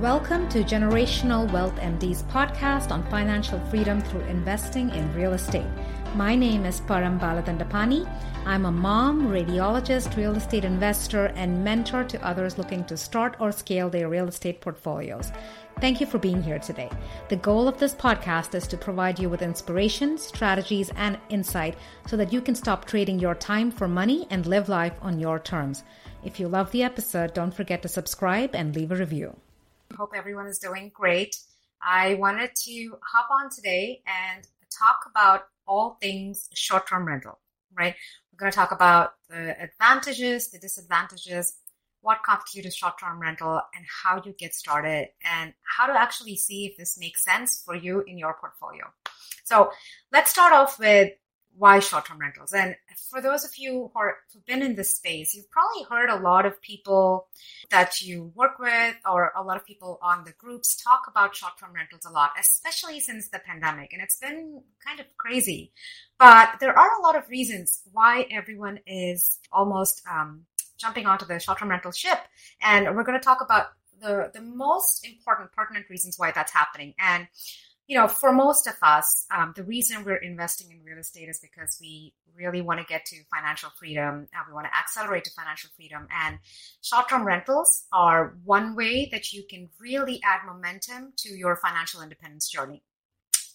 Welcome to Generational Wealth MD's podcast on financial freedom through investing in real estate. My name is Param Baladandapani. I'm a mom, radiologist, real estate investor, and mentor to others looking to start or scale their real estate portfolios. Thank you for being here today. The goal of this podcast is to provide you with inspiration, strategies, and insight so that you can stop trading your time for money and live life on your terms. If you love the episode, don't forget to subscribe and leave a review. Hope everyone is doing great. I wanted to hop on today and talk about all things short term rental, right? We're going to talk about the advantages, the disadvantages, what constitutes short term rental, and how you get started, and how to actually see if this makes sense for you in your portfolio. So let's start off with why short-term rentals? And for those of you who've been in this space, you've probably heard a lot of people that you work with or a lot of people on the groups talk about short-term rentals a lot, especially since the pandemic. And it's been kind of crazy. But there are a lot of reasons why everyone is almost um, jumping onto the short-term rental ship. And we're going to talk about the, the most important, pertinent reasons why that's happening. And you know, for most of us, um, the reason we're investing in real estate is because we really want to get to financial freedom. Uh, we want to accelerate to financial freedom. And short term rentals are one way that you can really add momentum to your financial independence journey.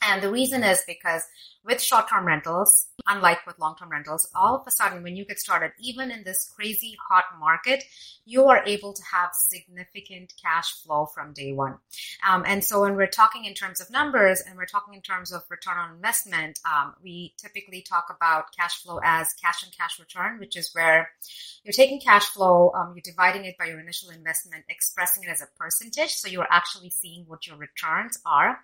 And the reason is because with short term rentals, unlike with long term rentals, all of a sudden, when you get started, even in this crazy hot market, you are able to have significant cash flow from day one. Um, and so, when we're talking in terms of numbers and we're talking in terms of return on investment, um, we typically talk about cash flow as cash on cash return, which is where you're taking cash flow, um, you're dividing it by your initial investment, expressing it as a percentage. So, you're actually seeing what your returns are.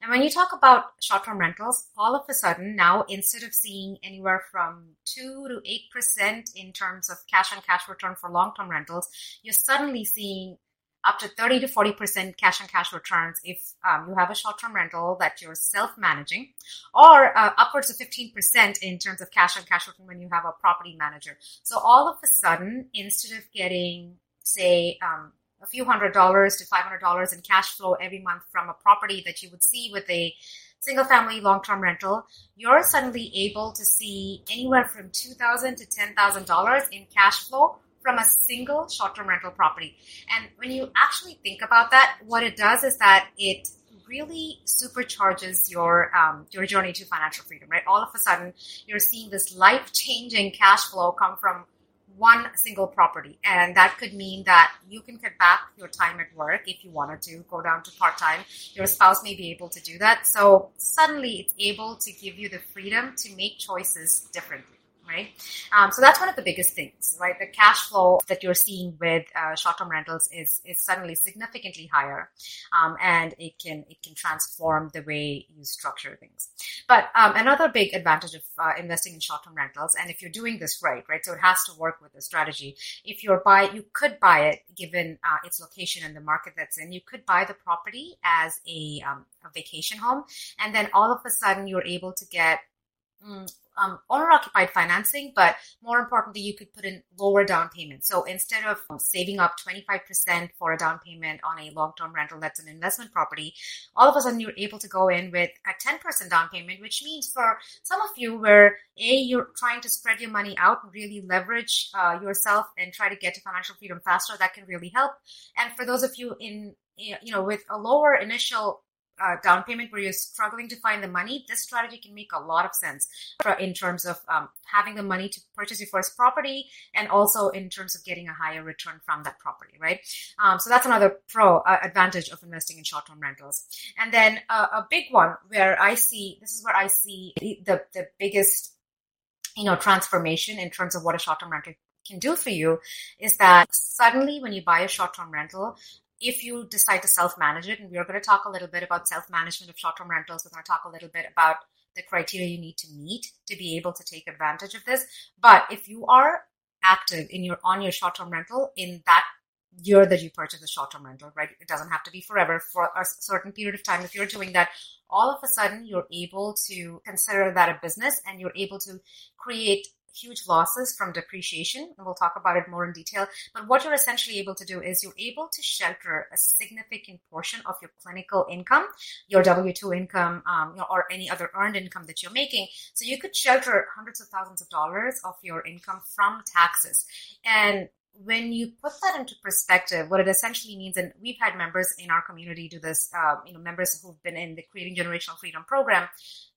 And when you talk about short term rentals, all of a sudden now instead of seeing anywhere from 2 to 8% in terms of cash on cash return for long term rentals, you're suddenly seeing up to 30 to 40% cash on cash returns if um, you have a short term rental that you're self managing, or uh, upwards of 15% in terms of cash on cash return when you have a property manager. So all of a sudden, instead of getting, say, um, a few hundred dollars to $500 in cash flow every month from a property that you would see with a single family long term rental, you're suddenly able to see anywhere from 2,000 to $10,000 in cash flow from a single short term rental property. And when you actually think about that, what it does is that it really supercharges your um, your journey to financial freedom, right? All of a sudden, you're seeing this life changing cash flow come from one single property. And that could mean that you can cut back your time at work if you wanted to, go down to part time. Your spouse may be able to do that. So suddenly it's able to give you the freedom to make choices differently right? Um, so that's one of the biggest things, right? The cash flow that you're seeing with uh, short-term rentals is is suddenly significantly higher, um, and it can it can transform the way you structure things. But um, another big advantage of uh, investing in short-term rentals, and if you're doing this right, right, so it has to work with the strategy. If you're buy, you could buy it given uh, its location and the market that's in. You could buy the property as a, um, a vacation home, and then all of a sudden you're able to get mm, um, owner occupied financing, but more importantly, you could put in lower down payment. So instead of saving up 25% for a down payment on a long term rental that's an investment property, all of a sudden you're able to go in with a 10% down payment, which means for some of you where A, you're trying to spread your money out really leverage uh, yourself and try to get to financial freedom faster, that can really help. And for those of you in you know, with a lower initial uh, down payment where you're struggling to find the money, this strategy can make a lot of sense in terms of um, having the money to purchase your first property and also in terms of getting a higher return from that property, right? Um, so that's another pro uh, advantage of investing in short-term rentals. And then uh, a big one where I see, this is where I see the, the biggest, you know, transformation in terms of what a short-term rental can do for you is that suddenly when you buy a short-term rental, if you decide to self manage it, and we're going to talk a little bit about self management of short term rentals, we're going to talk a little bit about the criteria you need to meet to be able to take advantage of this. But if you are active in your on your short term rental in that year that you purchase a short term rental, right? It doesn't have to be forever for a certain period of time. If you're doing that, all of a sudden you're able to consider that a business and you're able to create huge losses from depreciation, and we'll talk about it more in detail. But what you're essentially able to do is you're able to shelter a significant portion of your clinical income, your W 2 income, um, or any other earned income that you're making. So you could shelter hundreds of thousands of dollars of your income from taxes. And when you put that into perspective, what it essentially means, and we've had members in our community do this, uh, you know, members who've been in the Creating Generational Freedom program,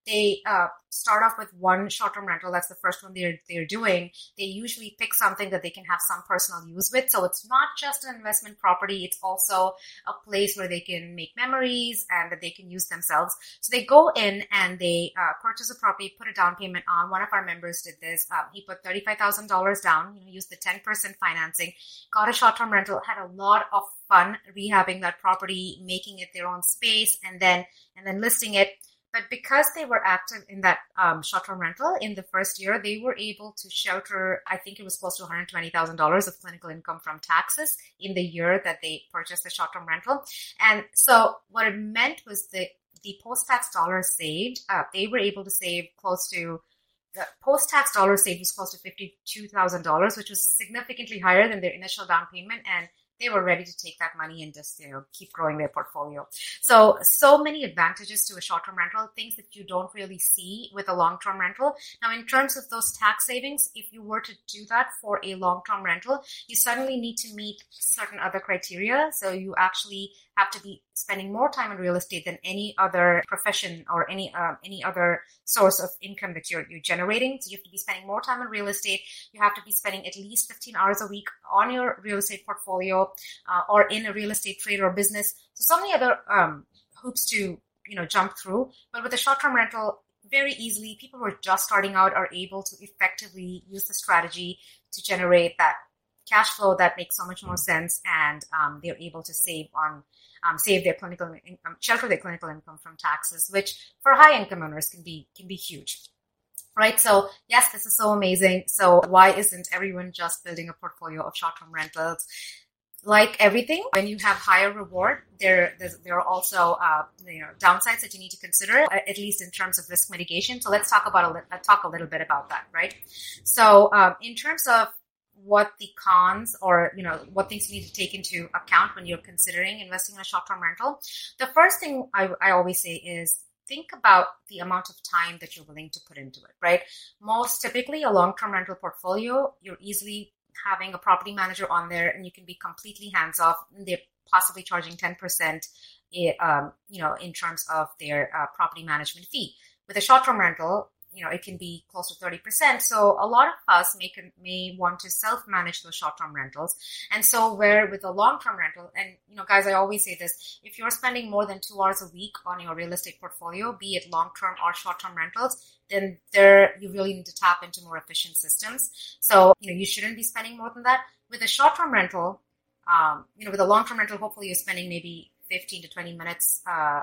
they uh, start off with one short-term rental. That's the first one they're they're doing. They usually pick something that they can have some personal use with. So it's not just an investment property; it's also a place where they can make memories and that they can use themselves. So they go in and they uh, purchase a property, put a down payment on. One of our members did this. Um, he put thirty-five thousand dollars down. You know, used the ten percent financing, got a short-term rental, had a lot of fun rehabbing that property, making it their own space, and then and then listing it but because they were active in that um, short-term rental in the first year, they were able to shelter. I think it was close to one hundred twenty thousand dollars of clinical income from taxes in the year that they purchased the short-term rental. And so, what it meant was that the post-tax dollars saved. Uh, they were able to save close to the post-tax dollars saved was close to fifty-two thousand dollars, which was significantly higher than their initial down payment and they were ready to take that money and just you know keep growing their portfolio. So so many advantages to a short-term rental things that you don't really see with a long-term rental. Now in terms of those tax savings if you were to do that for a long-term rental you suddenly need to meet certain other criteria. So you actually have to be spending more time in real estate than any other profession or any uh, any other source of income that you're, you're generating. So you have to be spending more time in real estate. You have to be spending at least 15 hours a week on your real estate portfolio uh, or in a real estate trade or business. So so many other um, hoops to you know jump through. But with a short-term rental, very easily, people who are just starting out are able to effectively use the strategy to generate that cash flow that makes so much more sense, and um, they're able to save on um, save their clinical income, shelter their clinical income from taxes, which for high income earners can be can be huge. Right. So yes, this is so amazing. So why isn't everyone just building a portfolio of short-term rentals? Like everything, when you have higher reward, there there are also uh, you know downsides that you need to consider, uh, at least in terms of risk mitigation. So let's talk about a li- talk a little bit about that, right? So um, in terms of what the cons or you know what things you need to take into account when you're considering investing in a short-term rental. The first thing I, I always say is think about the amount of time that you're willing to put into it right? Most typically a long-term rental portfolio you're easily having a property manager on there and you can be completely hands off they're possibly charging 10% eh, um, you know in terms of their uh, property management fee. With a short-term rental you know, it can be close to 30%. So a lot of us may, may want to self-manage those short-term rentals. And so where with a long-term rental, and, you know, guys, I always say this, if you're spending more than two hours a week on your real estate portfolio, be it long-term or short-term rentals, then there you really need to tap into more efficient systems. So, you know, you shouldn't be spending more than that. With a short-term rental, um, you know, with a long-term rental, hopefully you're spending maybe 15 to 20 minutes uh,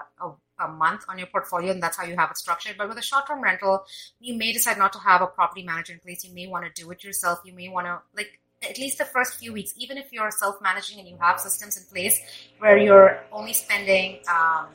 a, month on your portfolio, and that's how you have it structured. But with a short term rental, you may decide not to have a property manager in place. You may want to do it yourself. You may want to, like, at least the first few weeks, even if you're self managing and you have systems in place where you're only spending, um,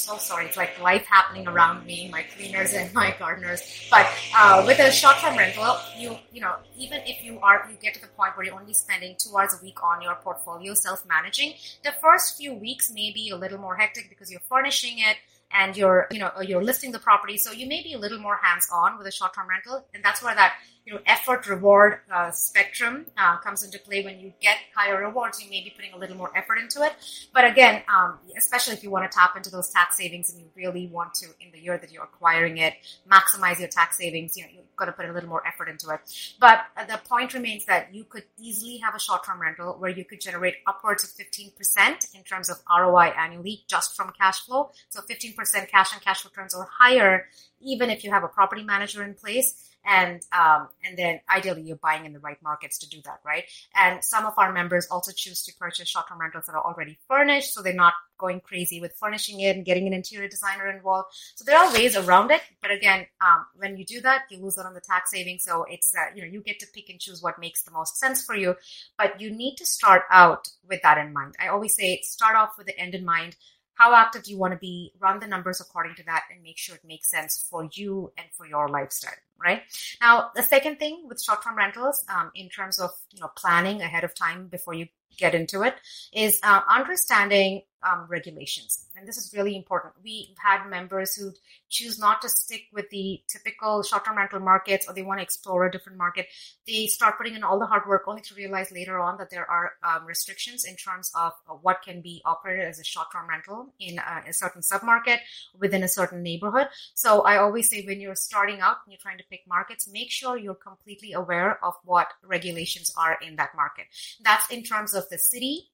so sorry. It's like life happening around me, my cleaners and my gardeners. But uh, with a short-term rental, you you know even if you are you get to the point where you're only spending two hours a week on your portfolio, self-managing, the first few weeks may be a little more hectic because you're furnishing it and you're you know you're listing the property so you may be a little more hands-on with a short-term rental and that's where that you know effort reward uh, spectrum uh, comes into play when you get higher rewards. You may be putting a little more effort into it. But again um, especially if you want to tap into those tax savings and you really want to in the year that you're acquiring it maximize your tax savings you know you've got to put a little more effort into it. But uh, the point remains that you could easily have a short-term rental where you could generate upwards of 15% in terms of roi annually just from cash flow. So 15% cash on cash returns or higher even if you have a property manager in place and um, and then ideally you're buying in the right markets to do that right? And some of our members also choose to purchase short-term rentals that are already furnished so they're not going crazy with furnishing it and getting an interior designer involved. So there are ways around it but again um, when you do that you lose out on the tax savings. So it's uh, you know you get to pick and choose what makes the most sense for you but you need to start out with that in mind. I always say start off with the end in mind. How active do you want to be? Run the numbers according to that and make sure it makes sense for you and for your lifestyle right? Now, the second thing with short-term rentals, um, in terms of you know planning ahead of time before you get into it, is uh, understanding um, regulations. And this is really important. We've had members who choose not to stick with the typical short term rental markets or they want to explore a different market. They start putting in all the hard work only to realize later on that there are um, restrictions in terms of what can be operated as a short term rental in a, a certain submarket within a certain neighborhood. So I always say when you're starting out and you're trying to pick markets, make sure you're completely aware of what regulations are in that market. That's in terms of the city,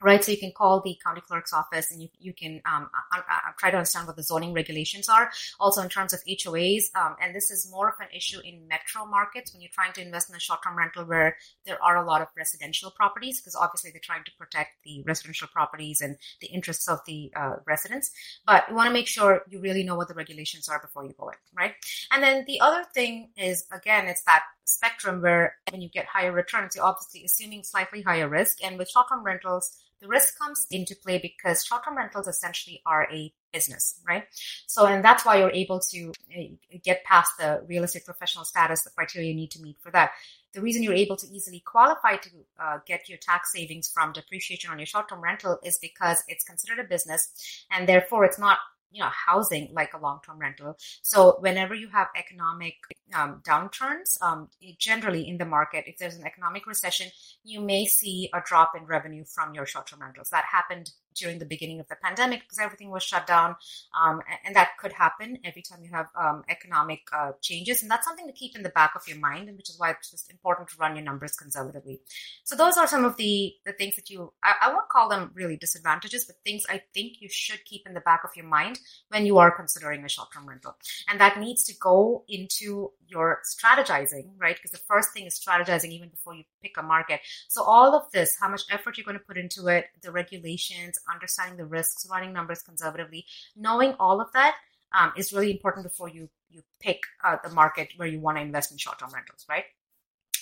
right? So you can call the county clerk's office and you, you can um, uh, uh, try to understand what the zoning regulations are. Also in terms of HOAs, um, and this is more of an issue in metro markets when you're trying to invest in a short-term rental where there are a lot of residential properties because obviously they're trying to protect the residential properties and the interests of the uh, residents. But you want to make sure you really know what the regulations are before you go in, right? And then the other thing is, again, it's that spectrum where when you get higher returns, you're obviously assuming slightly higher risk. And with short-term rentals, the risk comes into play because short-term rentals essentially are a business, right? So, and that's why you're able to eh, get past the real estate professional status, the criteria you need to meet for that. The reason you're able to easily qualify to uh, get your tax savings from depreciation on your short-term rental is because it's considered a business, and therefore it's not you know housing like a long-term rental. So whenever you have economic um, downturns um, generally in the market if there's an economic recession you may see a drop in revenue from your short-term rentals. That happened during the beginning of the pandemic because everything was shut down. Um, and that could happen every time you have um, economic uh, changes. And that's something to keep in the back of your mind, and which is why it's just important to run your numbers conservatively. So those are some of the, the things that you, I, I won't call them really disadvantages, but things I think you should keep in the back of your mind when you are considering a short-term rental. And that needs to go into your strategizing, right? Because the first thing is strategizing even before you pick a market. So all of this, how much effort you're going to put into it, the regulations, understanding the risks, running numbers conservatively, knowing all of that um, is really important before you you pick uh, the market where you want to invest in short-term rentals, right?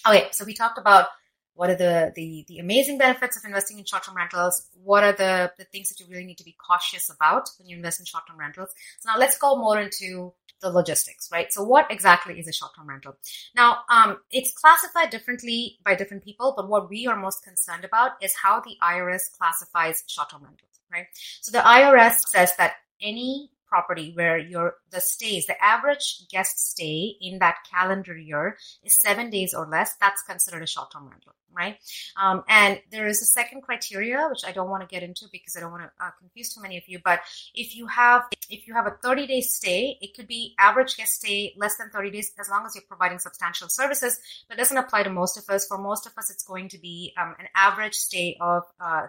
Okay, so we talked about what are the, the, the amazing benefits of investing in short-term rentals? What are the, the things that you really need to be cautious about when you invest in short-term rentals? So now let's go more into the logistics, right? So what exactly is a short-term rental? Now, um, it's classified differently by different people, but what we are most concerned about is how the IRS classifies short-term rentals, right? So the IRS says that any property where your the stays the average guest stay in that calendar year is seven days or less that's considered a short-term rental right? Um, and there is a second criteria, which I don't want to get into because I don't want to uh, confuse too many of you. But if you have if you have a 30 day stay, it could be average guest stay less than 30 days, as long as you're providing substantial services. That doesn't apply to most of us. For most of us, it's going to be um, an average stay of uh,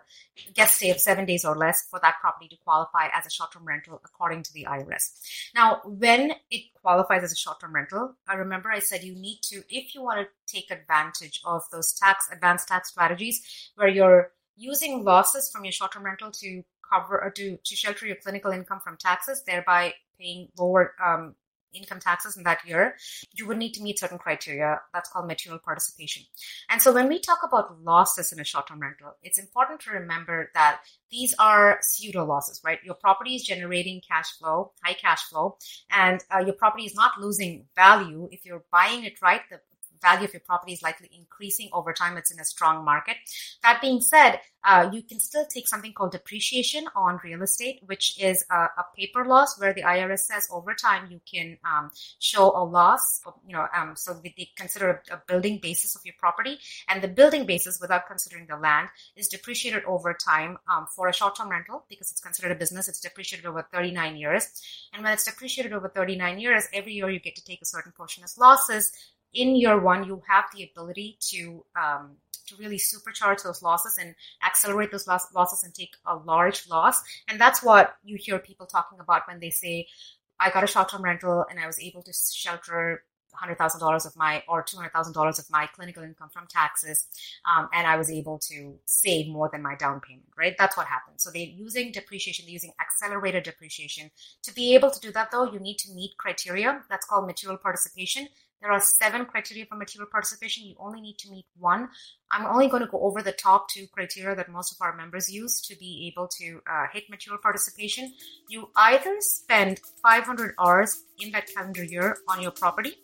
guest stay of seven days or less for that property to qualify as a short term rental according to the IRS. Now, when it qualifies as a short term rental, I remember I said you need to, if you want to take advantage of those tax advanced tax strategies where you're using losses from your short-term rental to cover or to, to shelter your clinical income from taxes, thereby paying lower um, income taxes in that year, you would need to meet certain criteria. That's called material participation. And so when we talk about losses in a short-term rental, it's important to remember that these are pseudo losses, right? Your property is generating cash flow, high cash flow, and uh, your property is not losing value. If you're buying it right, the value of your property is likely increasing over time. It's in a strong market. That being said, uh, you can still take something called depreciation on real estate, which is a, a paper loss where the IRS says over time you can um, show a loss, you know, um, so they consider a, a, building basis of your property. And the building basis, without considering the land, is depreciated over time um, for a short term rental because it's considered a business. It's depreciated over 39 years. And when it's depreciated over 39 years, every year you get to take a certain portion as losses in year one, you have the ability to um, to really supercharge those losses and accelerate those loss- losses and take a large loss. And that's what you hear people talking about when they say, "I got a short-term rental and I was able to shelter." $100,000 of my or $200,000 of my clinical income from taxes, um, and I was able to save more than my down payment, right? That's what happens. So they're using depreciation, they're using accelerated depreciation. To be able to do that, though, you need to meet criteria. That's called material participation. There are seven criteria for material participation. You only need to meet one. I'm only going to go over the top two criteria that most of our members use to be able to uh, hit material participation. You either spend 500 hours in that calendar year on your property,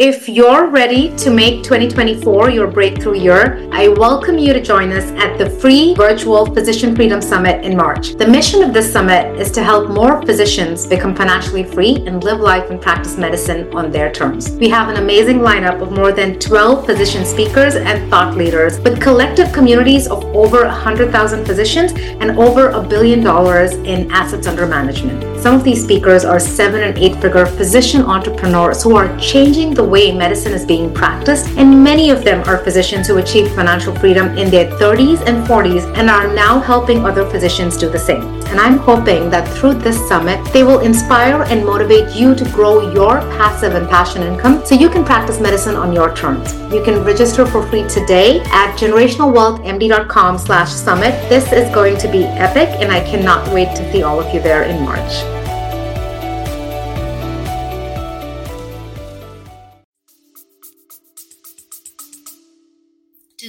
If you're ready to make 2024 your breakthrough year, I welcome you to join us at the free virtual Physician Freedom Summit in March. The mission of this summit is to help more physicians become financially free and live life and practice medicine on their terms. We have an amazing lineup of more than 12 physician speakers and thought leaders with collective communities of over 100,000 physicians and over a billion dollars in assets under management. Some of these speakers are seven and eight figure physician entrepreneurs who are changing the way medicine is being practiced, and many of them are physicians who achieved financial freedom in their 30s and 40s and are now helping other physicians do the same. And I'm hoping that through this summit, they will inspire and motivate you to grow your passive and passion income so you can practice medicine on your terms. You can register for free today at generationalwealthmd.com slash summit. This is going to be epic and I cannot wait to see all of you there in March.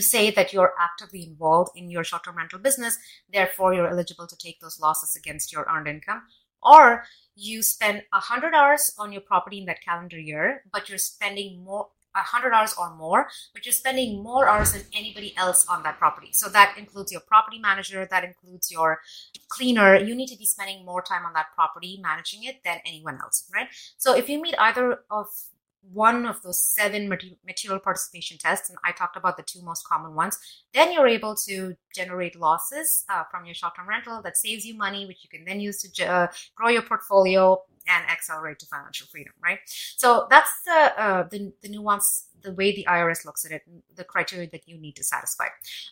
To say that you're actively involved in your short term rental business, therefore you're eligible to take those losses against your earned income. Or you spend 100 hours on your property in that calendar year, but you're spending more 100 hours or more, but you're spending more hours than anybody else on that property. So that includes your property manager, that includes your cleaner. You need to be spending more time on that property managing it than anyone else, right? So if you meet either of one of those seven material participation tests, and I talked about the two most common ones, then you're able to generate losses uh, from your short term rental that saves you money, which you can then use to uh, grow your portfolio and accelerate to financial freedom, right? So that's the, uh, the, the nuance the way the IRS looks at it, the criteria that you need to satisfy.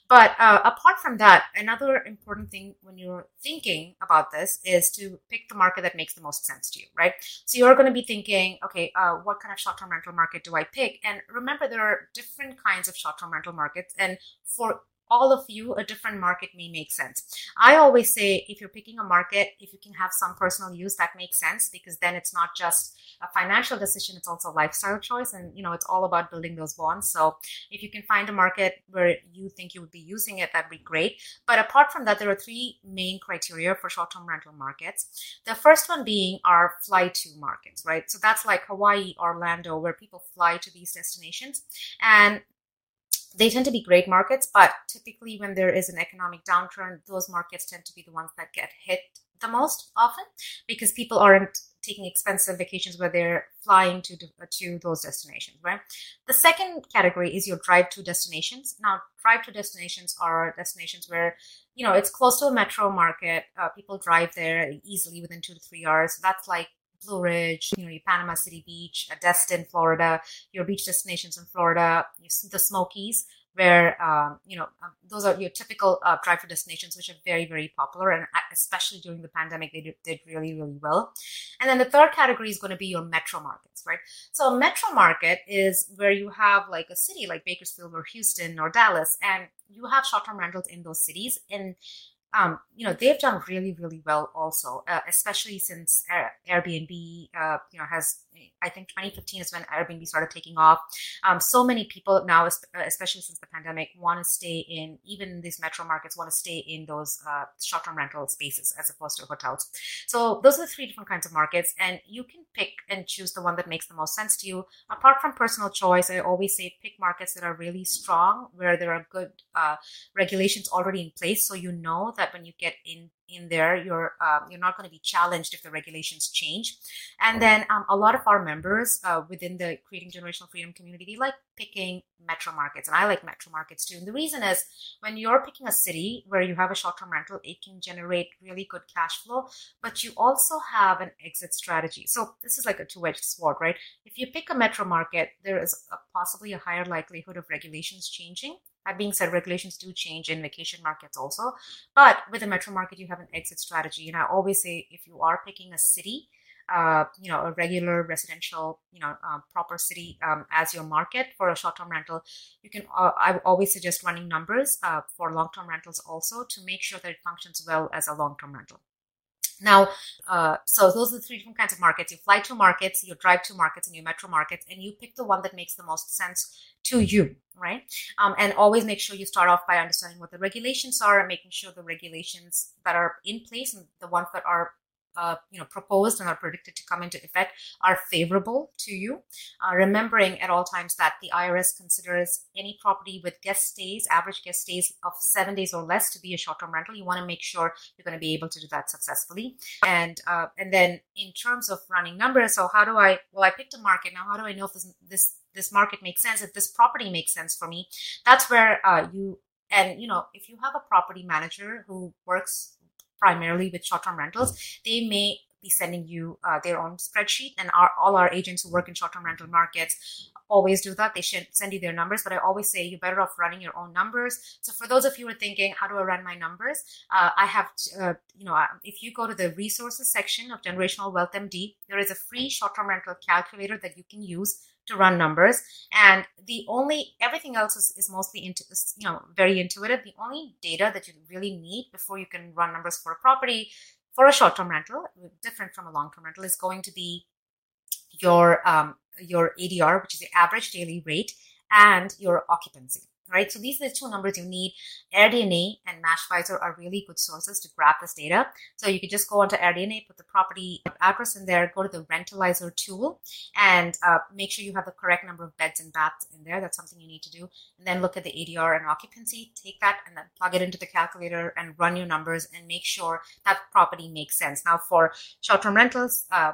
But uh, apart from that, another important thing when you're thinking about this is to pick the market that makes the most sense to you, right? So you're going to be thinking, okay, uh, what kind of short-term rental market do I pick? And remember, there are different kinds of short-term rental markets, and for all of you, a different market may make sense. I always say if you're picking a market, if you can have some personal use, that makes sense because then it's not just a financial decision, it's also a lifestyle choice. And, you know, it's all about building those bonds. So if you can find a market where you think you would be using it, that'd be great. But apart from that, there are three main criteria for short term rental markets. The first one being our fly to markets, right? So that's like Hawaii, Orlando, where people fly to these destinations. And they tend to be great markets, but typically when there is an economic downturn, those markets tend to be the ones that get hit the most often because people aren't taking expensive vacations where they're flying to to those destinations, right? The second category is your drive to destinations. Now, drive to destinations are destinations where you know it's close to a metro market. Uh, people drive there easily within two to three hours. That's like Blue Ridge, you know, your Panama City Beach, Destin, Florida, your beach destinations in Florida, the Smokies, where um, you know um, those are your typical uh, drive-to destinations, which are very very popular, and especially during the pandemic, they did, did really really well. And then the third category is going to be your metro markets, right? So a metro market is where you have like a city like Bakersfield or Houston or Dallas, and you have short-term rentals in those cities, and um, you know they've done really really well also uh, especially since airbnb uh, you know has i think 2015 is when airbnb started taking off. Um, so many people now uh, especially since the pandemic want to stay in even these metro markets want to stay in those uh, short-term rental spaces as opposed to hotels. So those are the three different kinds of markets and you can pick and choose the one that makes the most sense to you. Apart from personal choice i always say pick markets that are really strong where there are good uh, regulations already in place so you know that when you get in in there you're um, you're not going to be challenged if the regulations change. And then um, a lot of our members uh, within the creating generational freedom community they like picking metro markets and i like metro markets too. And the reason is when you're picking a city where you have a short-term rental it can generate really good cash flow but you also have an exit strategy. So this is like a two-edged sword right? If you pick a metro market there is a, possibly a higher likelihood of regulations changing that being said, regulations do change in vacation markets also. But with a metro market, you have an exit strategy. And I always say if you are picking a city, uh, you know, a regular residential, you know, um, proper city um, as your market for a short-term rental, you can. Uh, I always suggest running numbers uh, for long-term rentals also to make sure that it functions well as a long-term rental. Now, uh, so those are the three different kinds of markets. You fly to markets, you drive to markets, and you metro markets, and you pick the one that makes the most sense to you, right? Um, and always make sure you start off by understanding what the regulations are and making sure the regulations that are in place and the ones that are uh, you know proposed and are predicted to come into effect are favorable to you. Uh, remembering at all times that the IRS considers any property with guest stays, average guest stays of seven days or less, to be a short-term rental. You want to make sure you're going to be able to do that successfully. And uh, and then in terms of running numbers, so how do I? Well, I picked a market. Now, how do I know if this this this market makes sense? If this property makes sense for me? That's where uh, you and you know if you have a property manager who works primarily with short-term rentals, they may be sending you uh, their own spreadsheet and our, all our agents who work in short-term rental markets always do that. They should send you their numbers but i always say you're better off running your own numbers. So for those of you who are thinking how do i run my numbers? Uh, i have uh, you know uh, if you go to the resources section of generational wealth md there is a free short-term rental calculator that you can use to run numbers. And the only everything else is, is mostly into you know very intuitive. The only data that you really need before you can run numbers for a property for a short-term rental different from a long-term rental is going to be your um, your adr which is the average daily rate and your occupancy right? So these are the two numbers you need. AirDNA and Mashvisor are really good sources to grab this data. So you can just go onto AirDNA, put the property address in there, go to the Rentalizer tool, and uh, make sure you have the correct number of beds and baths in there. That's something you need to do. And then look at the ADR and occupancy, take that and then plug it into the calculator and run your numbers and make sure that property makes sense. Now for short-term rentals, uh,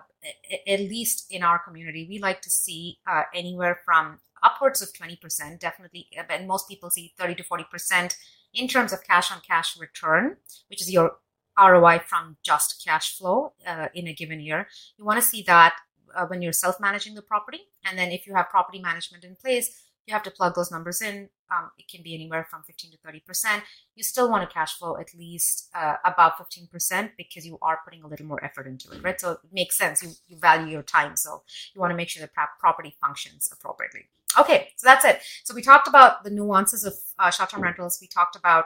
at least in our community, we like to see uh, anywhere from upwards of 20%, definitely, and most people see 30 to 40% in terms of cash on cash return, which is your ROI from just cash flow uh, in a given year. You want to see that uh, when you're self managing the property. And then if you have property management in place, you have to plug those numbers in. Um, it can be anywhere from 15 to 30%. You still want a cash flow at least uh, above 15% because you are putting a little more effort into it, right? So it makes sense. You, you value your time. So you want to make sure the property functions appropriately. Okay, so that's it. So we talked about the nuances of uh, short-term rentals. We talked about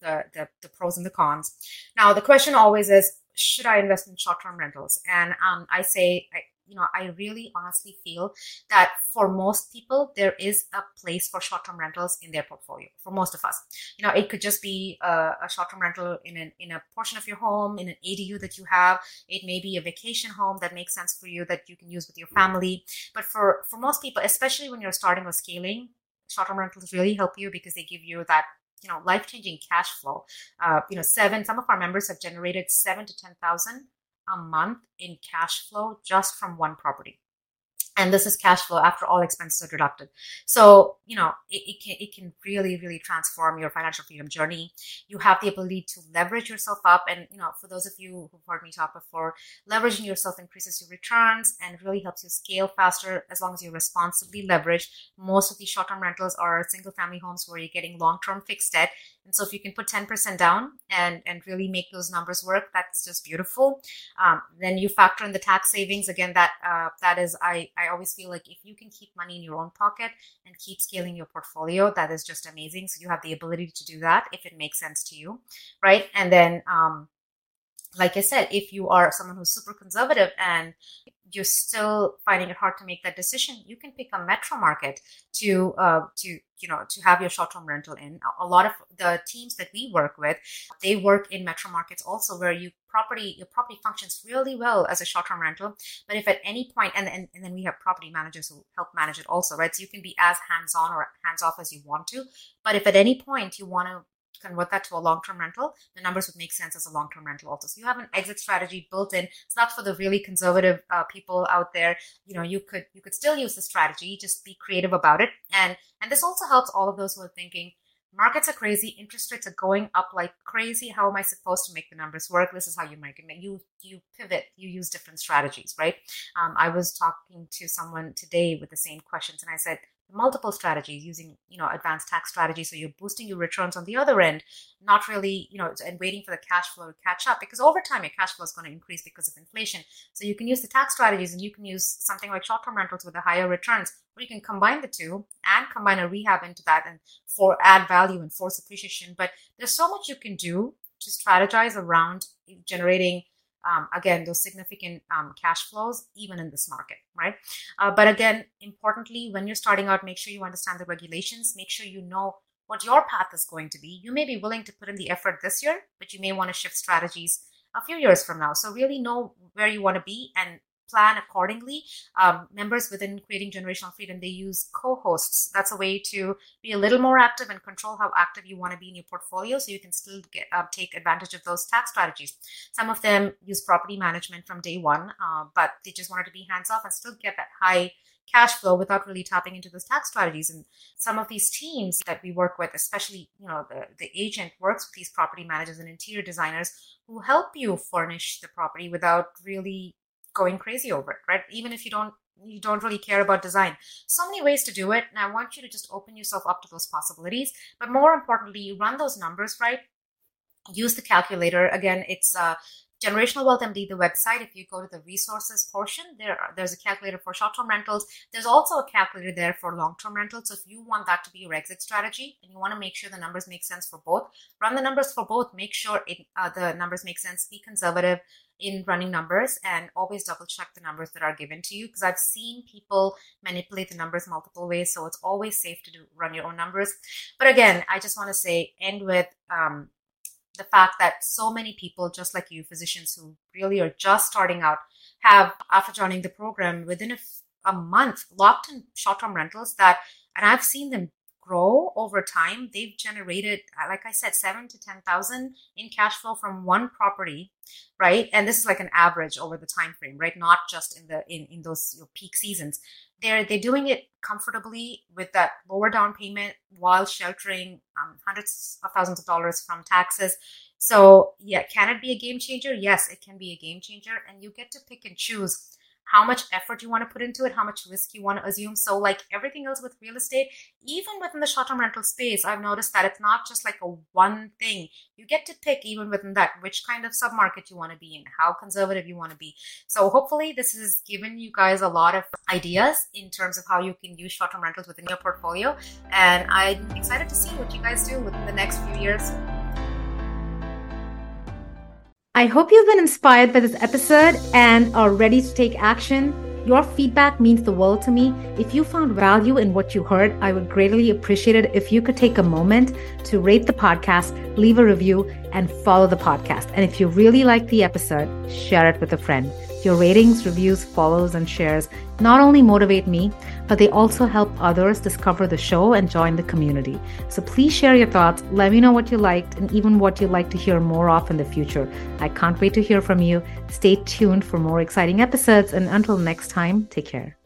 the, the, the pros and the cons. Now the question always is, should I invest in short-term rentals? And um, I say, I, you know, I really honestly feel that for most people, there is a place for short-term rentals in their portfolio. For most of us, you know, it could just be a, a short-term rental in an in a portion of your home, in an ADU that you have. It may be a vacation home that makes sense for you that you can use with your family. But for for most people, especially when you're starting or scaling, short-term rentals really help you because they give you that you know life-changing cash flow uh, you know seven some of our members have generated seven to ten thousand a month in cash flow just from one property. And this is cash flow after all expenses are deducted. So you know it, it, can it can really really transform your financial freedom journey. You have the ability to leverage yourself up. And you know for those of you who've heard me talk before leveraging yourself increases your returns and really helps you scale faster as long as you're responsibly leveraged. Most of these short-term rentals are single family homes where you're getting long-term fixed debt and so if you can put 10% down and, and really make those numbers work, that's just beautiful. Um, then you factor in the tax savings. Again, that uh, that is, I, I always feel like if you can keep money in your own pocket and keep scaling your portfolio, that is just amazing. So you have the ability to do that if it makes sense to you, right? And then, um, like I said, if you are someone who's super conservative and you're still finding it hard to make that decision, you can pick a metro market to uh, to you know to have your short term rental in. A lot of the teams that we work with, they work in metro markets also, where you property your property functions really well as a short term rental. But if at any point, and, and and then we have property managers who help manage it also, right? So you can be as hands on or hands off as you want to. But if at any point you want to convert that to a long-term rental, the numbers would make sense as a long-term rental also. So you have an exit strategy built in. It's not for the really conservative uh, people out there. You know, you could you could still use the strategy, just be creative about it. And and this also helps all of those who are thinking, markets are crazy, interest rates are going up like crazy. How am I supposed to make the numbers work? This is how you make it. You you pivot. You use different strategies, right? Um, I was talking to someone today with the same questions, and I said, multiple strategies using you know advanced tax strategies so you're boosting your returns on the other end not really you know and waiting for the cash flow to catch up because over time your cash flow is going to increase because of inflation. So you can use the tax strategies and you can use something like short-term rentals with the higher returns or you can combine the two and combine a rehab into that and for add value and force appreciation. But there's so much you can do to strategize around generating um, again those significant um, cash flows even in this market right? Uh, but again importantly when you're starting out make sure you understand the regulations. Make sure you know what your path is going to be. You may be willing to put in the effort this year but you may want to shift strategies a few years from now. So really know where you want to be and plan accordingly. Um, members within Creating Generational Freedom, they use co-hosts. That's a way to be a little more active and control how active you want to be in your portfolio so you can still get, uh, take advantage of those tax strategies. Some of them use property management from day one, uh, but they just wanted to be hands off and still get that high cash flow without really tapping into those tax strategies. And some of these teams that we work with, especially, you know, the, the agent works with these property managers and interior designers who help you furnish the property without really going crazy over it, right? Even if you don't you don't really care about design. So many ways to do it. And I want you to just open yourself up to those possibilities. But more importantly, run those numbers right. Use the calculator. Again, it's uh, Generational Wealth MD, the website, if you go to the resources portion, there there's a calculator for short-term rentals. There's also a calculator there for long-term rentals. So if you want that to be your exit strategy and you want to make sure the numbers make sense for both, run the numbers for both. Make sure it, uh, the numbers make sense. Be conservative in running numbers and always double check the numbers that are given to you because I've seen people manipulate the numbers multiple ways. So it's always safe to do run your own numbers. But again, I just want to say end with um, the fact that so many people, just like you, physicians who really are just starting out, have, after joining the program, within a, a month, locked in short term rentals that, and I've seen them grow over time. They've generated, uh, like I said, seven to 10,000 in cash flow from one property, right? And this is like an average over the time frame, right? Not just in the, in, in those you know, peak seasons. They're, they're doing it comfortably with that lower down payment while sheltering um, hundreds of thousands of dollars from taxes. So yeah, can it be a game changer? Yes, it can be a game changer. And you get to pick and choose how much effort you want to put into it, how much risk you want to assume. So, like everything else with real estate, even within the short term rental space, I've noticed that it's not just like a one thing. You get to pick, even within that, which kind of sub market you want to be in, how conservative you want to be. So, hopefully, this has given you guys a lot of ideas in terms of how you can use short term rentals within your portfolio. And I'm excited to see what you guys do within the next few years. I hope you've been inspired by this episode and are ready to take action. Your feedback means the world to me. If you found value in what you heard, I would greatly appreciate it if you could take a moment to rate the podcast, leave a review, and follow the podcast. And if you really like the episode, share it with a friend. Your ratings, reviews, follows, and shares not only motivate me, but they also help others discover the show and join the community. So please share your thoughts. Let me know what you liked and even what you'd like to hear more of in the future. I can't wait to hear from you. Stay tuned for more exciting episodes. And until next time, take care.